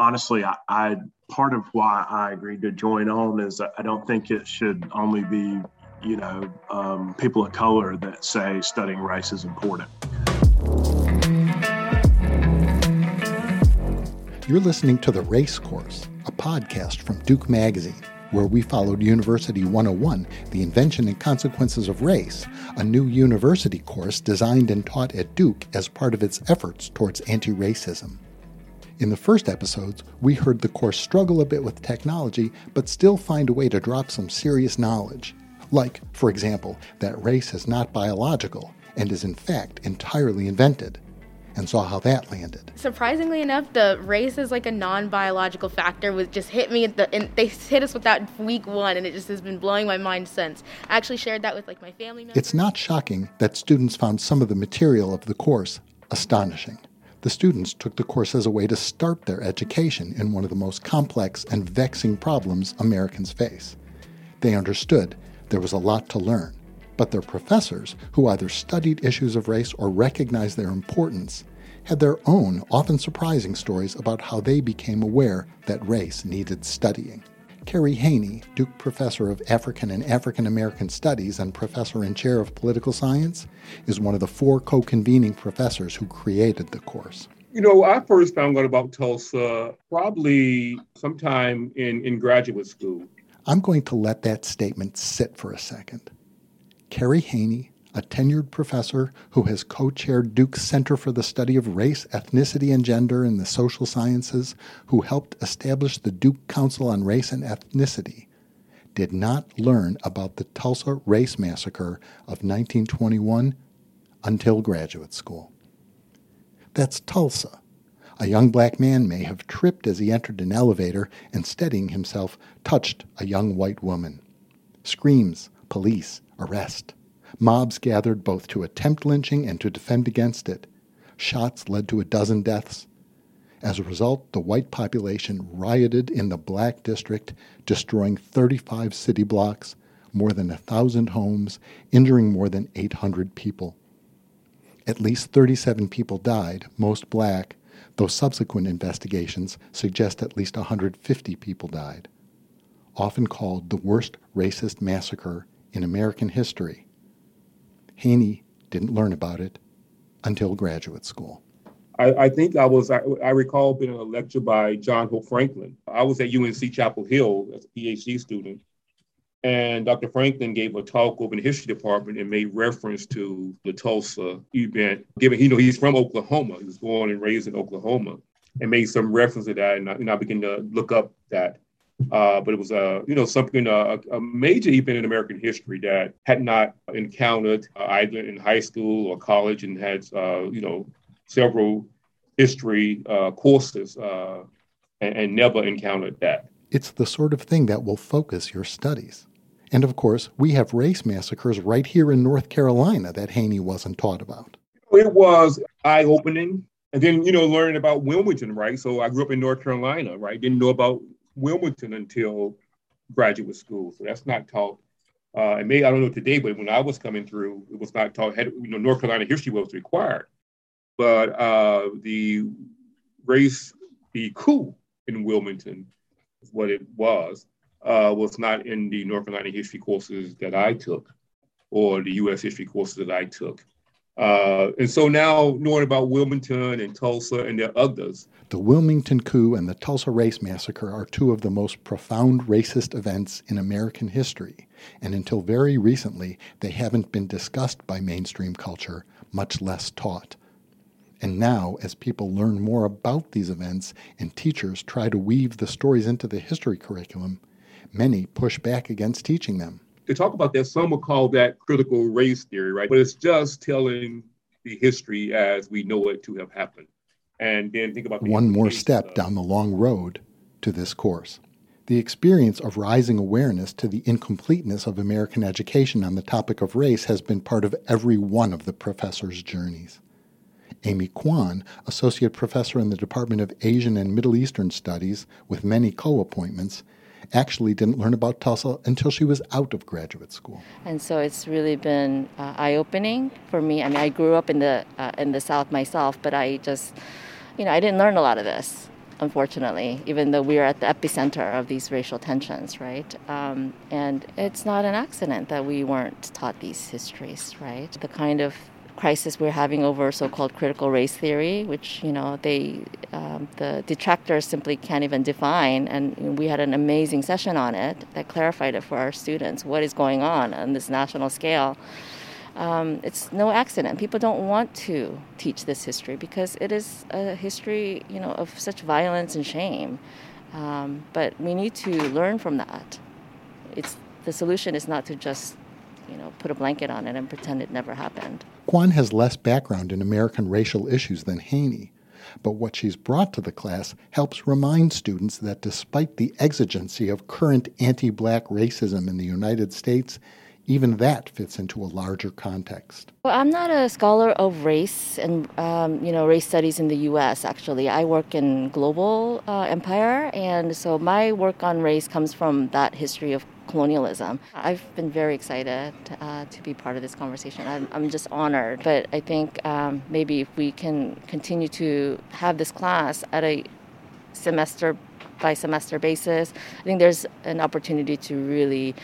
honestly, I, I part of why I agreed to join on is I don't think it should only be, you know, um, people of color that say studying race is important. You're listening to The Race Course, a podcast from Duke Magazine, where we followed University 101 The Invention and Consequences of Race, a new university course designed and taught at Duke as part of its efforts towards anti racism. In the first episodes, we heard the course struggle a bit with technology, but still find a way to drop some serious knowledge. Like, for example, that race is not biological and is in fact entirely invented and saw how that landed. Surprisingly enough, the race is like a non-biological factor was just hit me at the and they hit us with that week one and it just has been blowing my mind since. I actually shared that with like my family members. It's not shocking that students found some of the material of the course astonishing. The students took the course as a way to start their education in one of the most complex and vexing problems Americans face. They understood there was a lot to learn but their professors, who either studied issues of race or recognized their importance, had their own, often surprising stories about how they became aware that race needed studying. Kerry Haynie, Duke Professor of African and African American Studies and Professor and Chair of Political Science, is one of the four co convening professors who created the course. You know, I first found out about Tulsa probably sometime in, in graduate school. I'm going to let that statement sit for a second. Kerry Haynie, a tenured professor who has co chaired Duke's Center for the Study of Race, Ethnicity, and Gender in the Social Sciences, who helped establish the Duke Council on Race and Ethnicity, did not learn about the Tulsa Race Massacre of 1921 until graduate school. That's Tulsa. A young black man may have tripped as he entered an elevator and, steadying himself, touched a young white woman. Screams, police, arrest. Mobs gathered both to attempt lynching and to defend against it. Shots led to a dozen deaths. As a result, the white population rioted in the black district, destroying 35 city blocks, more than a thousand homes, injuring more than 800 people. At least 37 people died, most black, though subsequent investigations suggest at least 150 people died. Often called the worst racist massacre in American history. Haynie didn't learn about it until graduate school. I, I think I was, I, I, recall being in a lecture by John Hope Franklin. I was at UNC Chapel Hill as a PhD student. And Dr. Franklin gave a talk over in the history department and made reference to the Tulsa event, given, you know, he's from Oklahoma. He was born and raised in Oklahoma and made some reference to that. And I, and I began to look up that. Uh, but it was a you know something uh, a major event in American history that had not encountered uh, either in high school or college and had uh, you know several history uh, courses and, and never encountered that. It's the sort of thing that will focus your studies. And of course, we have race massacres right here in North Carolina that Haynie wasn't taught about. It was eye opening. And then, you know, learning about Wilmington, right? So I grew up in North Carolina, right? Didn't know about Wilmington until graduate school. So that's not taught. Uh, and maybe I don't know today, but when I was coming through, it was not taught. Had you know, North Carolina history was required, but uh, the race, the coup in Wilmington, is what it was, uh, was not in the North Carolina history courses that I took, or the U.S. history courses that I took. Uh, and so now knowing about Wilmington and Tulsa and the others. The Wilmington coup and the Tulsa Race Massacre are two of the most profound racist events in American history, and until very recently, they haven't been discussed by mainstream culture, much less taught. And now, as people learn more about these events and teachers try to weave the stories into the history curriculum, many push back against teaching them to talk about that, some would call that critical race theory, right? But it's just telling the history as we know it to have happened. And then think about one more step down the long road to this course. The experience of rising awareness to the incompleteness of American education on the topic of race has been part of every one of the professor's journeys. Aimee Kwon, Associate Professor in the Department of Asian and Middle Eastern Studies, with many co appointments, actually didn't learn about Tulsa until she was out of graduate school. And so it's really been uh, eye-opening for me. I mean, I grew up in the uh, in the South myself, but I just, you know, I didn't learn a lot of this. unfortunately, even though we are at the epicenter of these racial tensions, right? Um, and it's not an accident that we weren't taught these histories, right? The kind of crisis we're having over so-called critical race theory, which you know they um, the detractors simply can't even define. And we had an amazing session on it that clarified it for our students what is going on on this national scale. Um, it's no accident. People don't want to teach this history because it is a history, you know, of such violence and shame. Um, but we need to learn from that. It's the solution is not to just, you know, put a blanket on it and pretend it never happened. Kwon has less background in American racial issues than Haynie, but what she's brought to the class helps remind students that despite the exigency of current anti black racism in the United States, even that fits into a larger context. Well, I'm not a scholar of race and um, you know race studies in the U.S. Actually, I work in global uh, empire, and so my work on race comes from that history of colonialism. I've been very excited uh, to be part of this conversation. I'm, I'm just honored. But I think um, maybe if we can continue to have this class at a semester by semester basis, I think there's an opportunity to really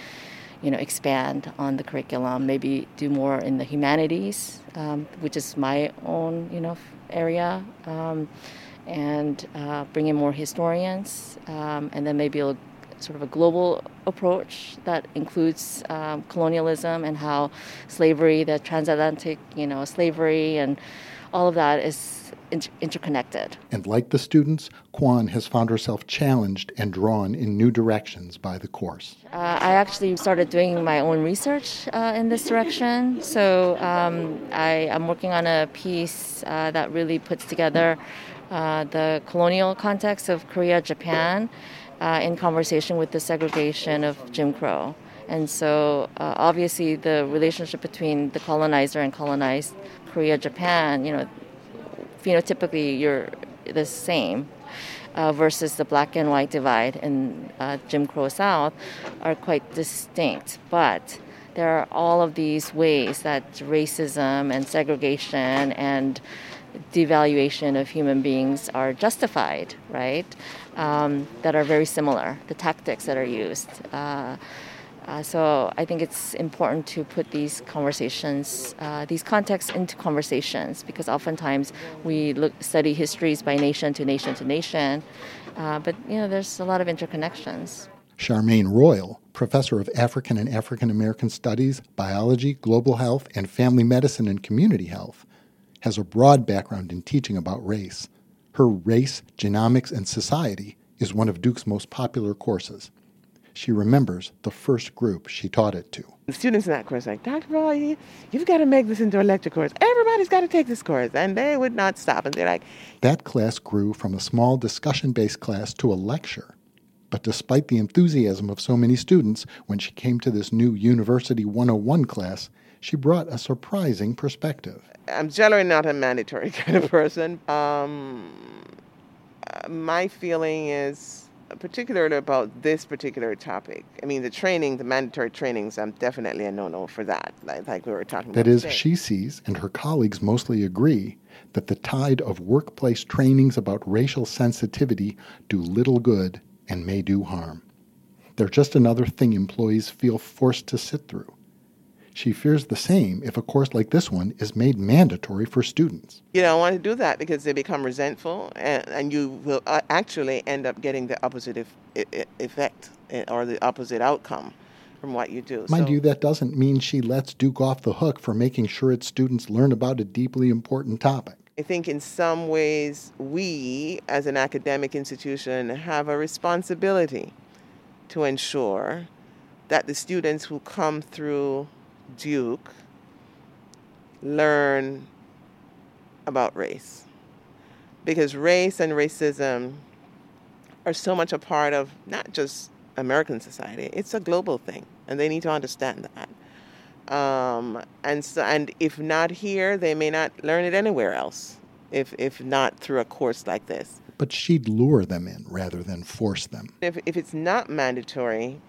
you know, expand on the curriculum, maybe do more in the humanities, um, which is my own, you know, area, um, and uh, bring in more historians, um, and then maybe a, sort of a global approach that includes um, colonialism and how slavery, the transatlantic, you know, slavery, and all of that is inter- interconnected. And like the students, Kwon has found herself challenged and drawn in new directions by the course. Uh, I actually started doing my own research uh, in this direction. So um, I, am working on a piece uh, that really puts together uh, the colonial context of Korea, Japan, uh, in conversation with the segregation of Jim Crow. And so, uh, obviously, the relationship between the colonizer and colonized Korea, Japan, you know, phenotypically you're the same. Uh, versus the black and white divide in uh, Jim Crow South are quite distinct. But there are all of these ways that racism and segregation and devaluation of human beings are justified, right? Um, that are very similar, the tactics that are used. Uh, uh, so I think it's important to put these conversations, uh, these contexts into conversations because oftentimes we look study histories by nation to nation to nation, uh, but you know there's a lot of interconnections. Charmaine Royal, professor of African and African American Studies, Biology, Global Health, and Family Medicine and Community Health, has a broad background in teaching about race. Her Race, Genomics, and Society is one of Duke's most popular courses she remembers the first group she taught it to. The students in that course like, Dr. Roy, you've got to make this into a lecture course. Everybody's got to take this course. And they would not stop. And they're like, That class grew from a small discussion based class to a lecture. But despite the enthusiasm of so many students, when she came to this new University 101 class, she brought a surprising perspective. I'm generally not a mandatory kind of person. Um, uh, my feeling is particularly about this particular topic. I mean, the training, the mandatory trainings, I'm definitely a no-no for that. Like, like we were talking that about. That is, today. she sees, and her colleagues mostly agree, that the tide of workplace trainings about racial sensitivity do little good and may do harm. They're just another thing employees feel forced to sit through. She fears the same if a course like this one is made mandatory for students. You don't want to do that because they become resentful and, and you will uh, actually end up getting the opposite effect eh, or the opposite outcome from what you do. Mind so, you, that doesn't mean she lets Duke off the hook for making sure its students learn about a deeply important topic. I think in some ways we, as an academic institution, have a responsibility to ensure that the students who come through Duke learn about race. Because race and racism are so much a part of not just American society, it's a global thing, and they need to understand that. Um, and so, and if not here, they may not learn it anywhere else. If if not through a course like this. But she'd lure them in rather than force them. If if it's not mandatory,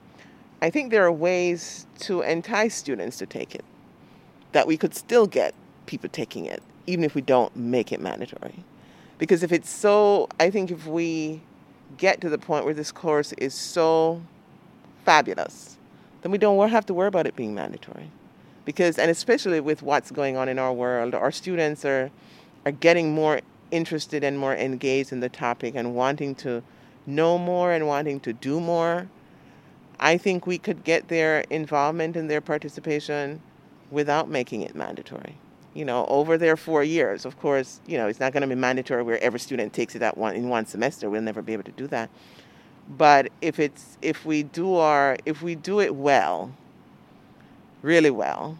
I think there are ways to entice students to take it that we could still get people taking it, even if we don't make it mandatory. Because if it's so, I think if we get to the point where this course is so fabulous, then we don't have to worry about it being mandatory. Because, and especially with what's going on in our world, our students are, are getting more interested and more engaged in the topic and wanting to know more and wanting to do more. I think we could get their involvement and their participation without making it mandatory. You know, over their four years, of course, you know, it's not going to be mandatory where every student takes it at one in one semester. We'll never be able to do that. But if it's if we do our if we do it well, really well,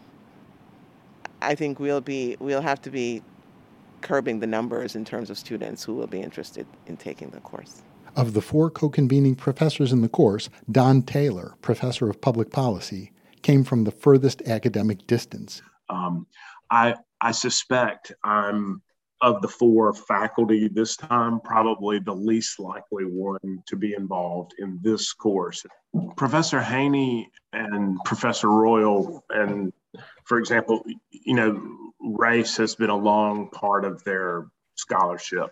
I think we'll be we'll have to be curbing the numbers in terms of students who will be interested in taking the course. Of the four co convening professors in the course, Don Taylor, professor of public policy, came from the furthest academic distance. Um, I, I suspect I'm of the four faculty this time, probably the least likely one to be involved in this course. Professor Haynie and Professor Royal, and for example, you know, race has been a long part of their scholarship.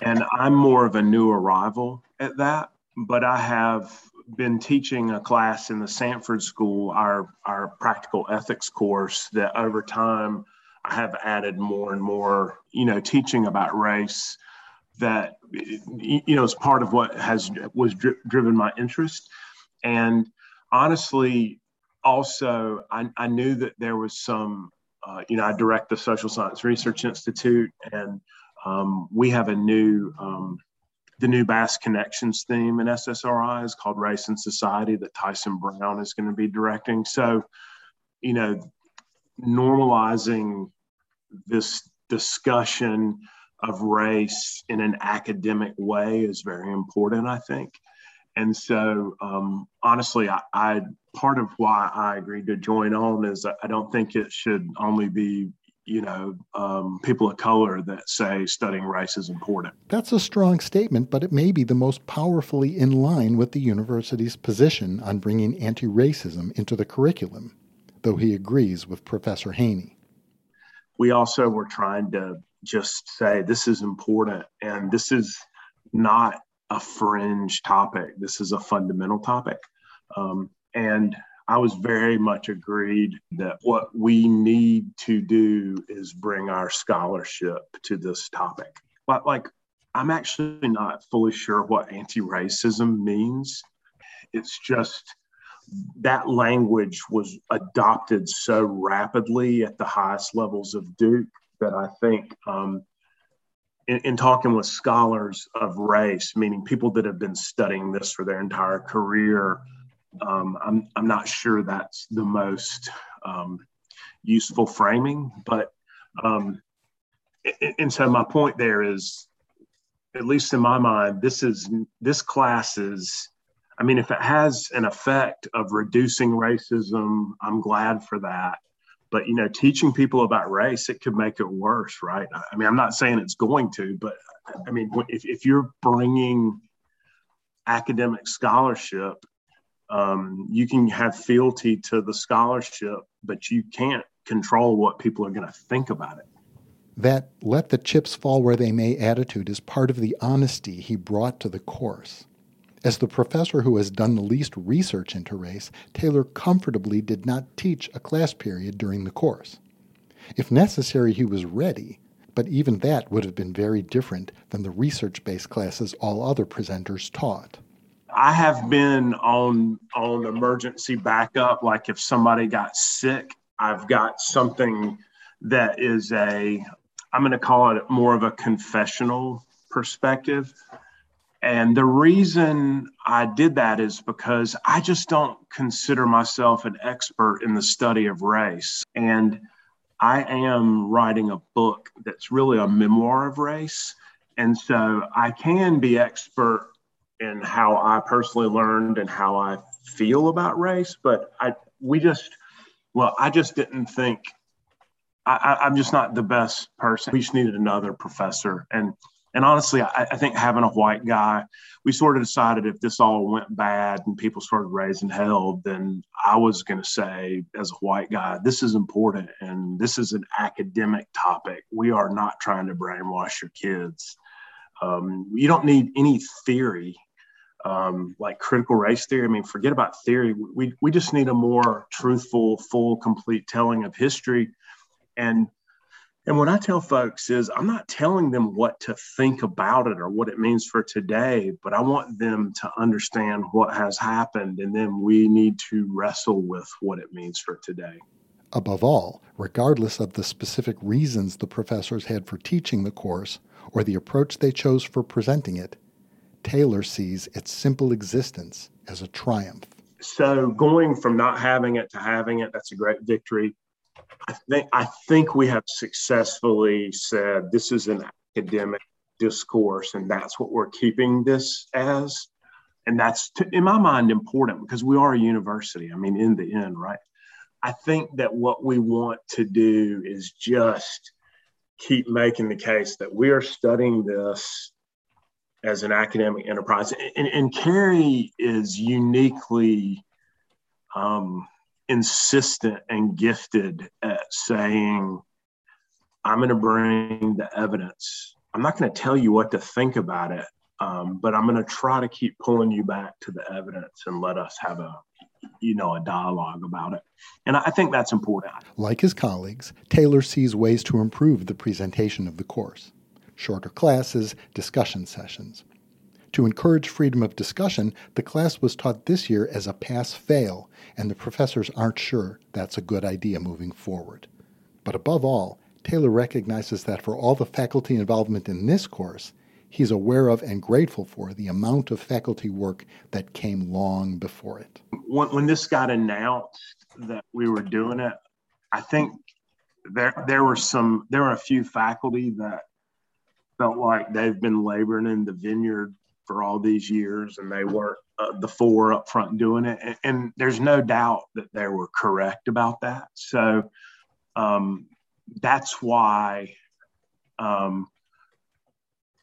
And I'm more of a new arrival at that, but I have been teaching a class in the Sanford School, our, our practical ethics course, that over time I have added more and more, you know, teaching about race that, you know, is part of what has was dri- driven my interest. And honestly, also, I, I knew that there was some, uh, you know, I direct the Social Science Research Institute and um, we have a new, um, the new Bass Connections theme in SSRI is called Race and Society that Tyson Brown is going to be directing. So, you know, normalizing this discussion of race in an academic way is very important, I think. And so, um, honestly, I, I, part of why I agreed to join on is I don't think it should only be you know, um, people of color that say studying race is important. That's a strong statement, but it may be the most powerfully in line with the university's position on bringing anti racism into the curriculum, though he agrees with Professor Haynie. We also were trying to just say this is important and this is not a fringe topic, this is a fundamental topic. Um, and I was very much agreed that what we need to do is bring our scholarship to this topic. But like, I'm actually not fully sure what anti racism means. It's just that language was adopted so rapidly at the highest levels of Duke that I think um, in, in, talking with scholars of race, meaning people that have been studying this for their entire career, um, I'm, I'm not sure that's the most um, useful framing, but um, and so my point there is, at least in my mind, this is this class is. I mean, if it has an effect of reducing racism, I'm glad for that. But you know, teaching people about race, it could make it worse, right? I mean, I'm not saying it's going to, but I mean, if, if you're bringing academic scholarship um, you can have fealty to the scholarship, but you can't control what people are going to think about it. That let the chips fall where they may attitude is part of the honesty he brought to the course. As the professor who has done the least research into race, Taylor comfortably did not teach a class period during the course. If necessary, he was ready, but even that would have been very different than the research based classes all other presenters taught. I have been on on emergency backup. Like if somebody got sick, I've got something that is a I'm going to call it more of a confessional perspective. And the reason I did that is because I just don't consider myself an expert in the study of race. And I am writing a book that's really a memoir of race. And so I can be expert and how I personally learned and how I feel about race. But I, we just, well, I just didn't think I, am just not the best person. We just needed another professor. And and honestly, I, I, think having a white guy, we sort of decided if this all went bad and people started raising hell, then I was going to say, as a white guy, this is important and this is an academic topic. We are not trying to brainwash your kids. Um, you don't need any theory um, like critical race theory. I mean, forget about theory. We, we just need a more truthful, full, complete telling of history. And and what I tell folks is I'm not telling them what to think about it or what it means for today, but I want them to understand what has happened. And then we need to wrestle with what it means for today. Above all, regardless of the specific reasons the professors had for teaching the course or the approach they chose for presenting it, Taylor sees its simple existence as a triumph. So going from not having it to having it, that's a great victory. I think I think we have successfully said this is an academic discourse, and that's what we're keeping this as. And that's, to, in my mind, important because we are a university. I mean, in the end, right? I think that what we want to do is just keep making the case that we are studying this as an academic enterprise. And, and Kerry is uniquely um, insistent and gifted at saying, I'm going to bring the evidence. I'm not going to tell you what to think about it, um, but I'm going to try to keep pulling you back to the evidence and let us have a, you know, a dialogue about it. And I think that's important. Like his colleagues, Taylor sees ways to improve the presentation of the course shorter classes, discussion sessions. To encourage freedom of discussion, the class was taught this year as a pass fail, and the professors aren't sure that's a good idea moving forward. But above all, Taylor recognizes that for all the faculty involvement in this course, he's aware of and grateful for the amount of faculty work that came long before it. When, when this got announced that we were doing it, I think there there were some there were a few faculty that felt like they've been laboring in the vineyard for all these years and they were uh, the four up front doing it. And, and, there's no doubt that they were correct about that. So um, that's why um,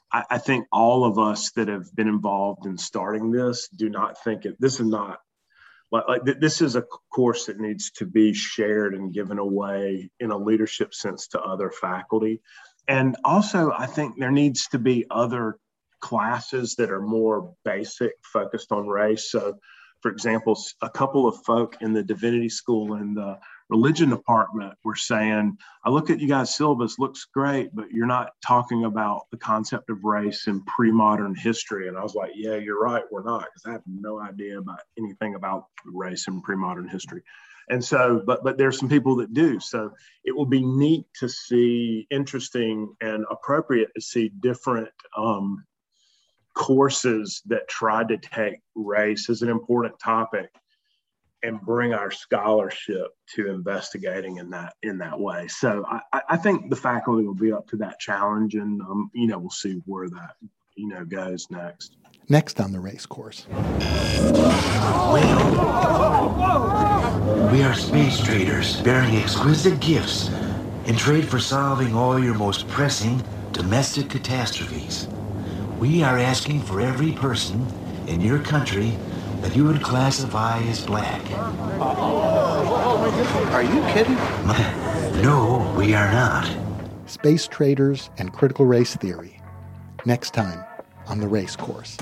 I, I, think all of us that have been involved in starting this do not think it this is not like, like this is a course that needs to be shared and given away in a leadership sense to other faculty and also i think there needs to be other classes that are more basic, focused on race. So, for example, a couple of folk in the divinity school and the religion department were saying, I look at you guys' syllabus, looks great, but you're not talking about the concept of race in pre modern history. And I was like, Yeah, you're right, we're not, because I have no idea about anything about race in pre modern history. And so, but but there's some people that do. So it will be neat to see, interesting and appropriate to see different um, courses that tried to take race as an important topic and bring our scholarship to investigating in that in that way. So I, I think the faculty will be up to that challenge, and um, you know we'll see where that you know goes next. Next on the race course. Well, we are space traders bearing exquisite gifts in trade for solving all your most pressing domestic catastrophes. We are asking for every person in your country that you would classify as black. Are you kidding? no, we are not. Space traders and critical race theory. Next time on the race course.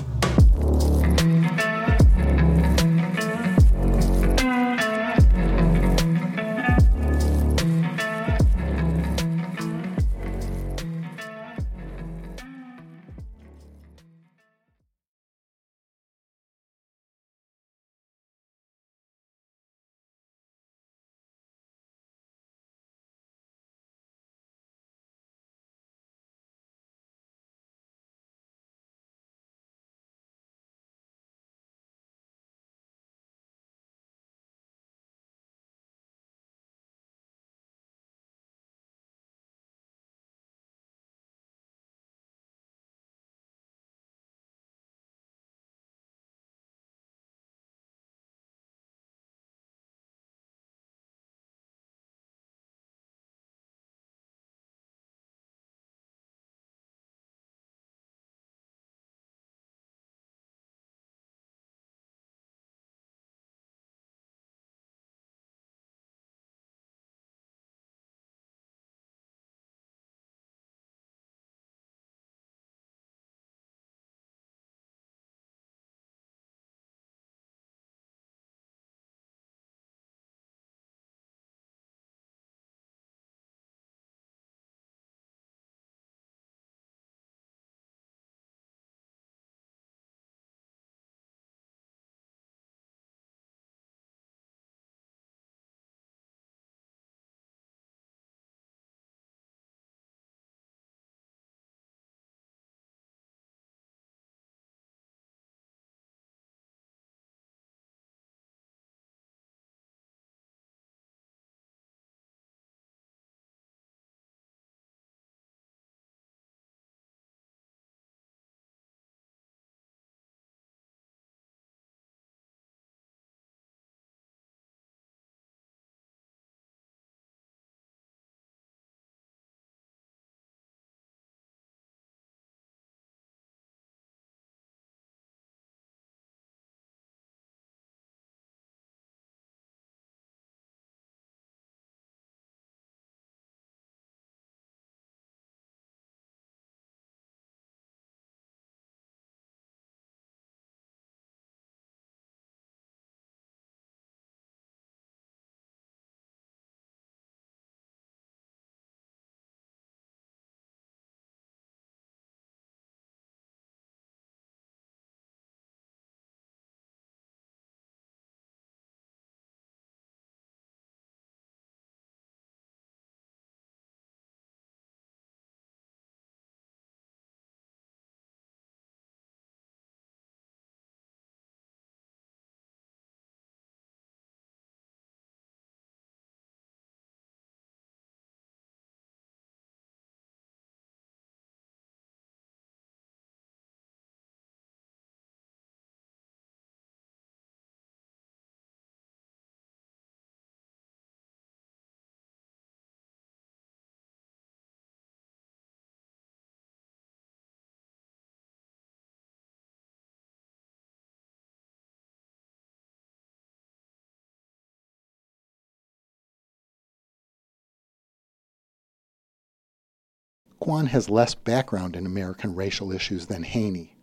Kwon has less background in American racial issues than Haynie,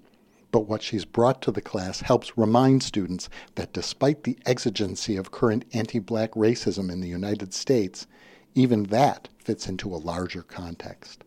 but what she's brought to the class helps remind students that despite the exigency of current anti black racism in the United States, even that fits into a larger context.